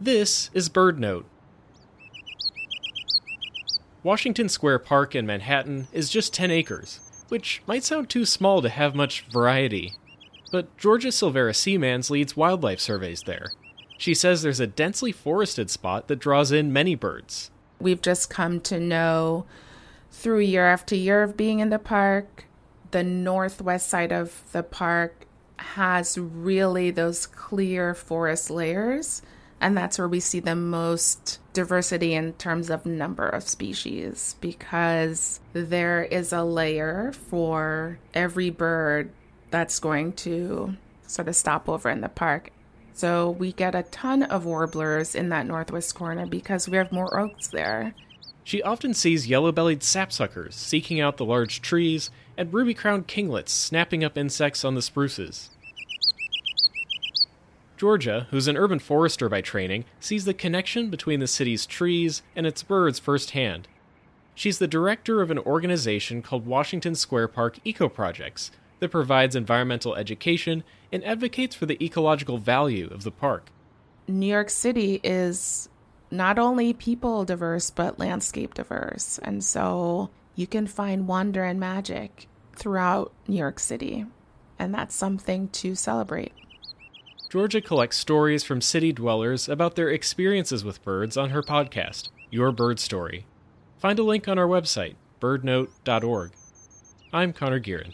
This is BirdNote. Washington Square Park in Manhattan is just 10 acres, which might sound too small to have much variety. But Georgia Silvera Seamans leads wildlife surveys there. She says there's a densely forested spot that draws in many birds. We've just come to know through year after year of being in the park, the northwest side of the park has really those clear forest layers. And that's where we see the most diversity in terms of number of species because there is a layer for every bird that's going to sort of stop over in the park. So we get a ton of warblers in that northwest corner because we have more oaks there. She often sees yellow bellied sapsuckers seeking out the large trees and ruby crowned kinglets snapping up insects on the spruces. Georgia, who's an urban forester by training, sees the connection between the city's trees and its birds firsthand. She's the director of an organization called Washington Square Park Eco Projects that provides environmental education and advocates for the ecological value of the park. New York City is not only people diverse, but landscape diverse. And so you can find wonder and magic throughout New York City. And that's something to celebrate. Georgia collects stories from city dwellers about their experiences with birds on her podcast, Your Bird Story. Find a link on our website, birdnote.org. I'm Connor Gearin.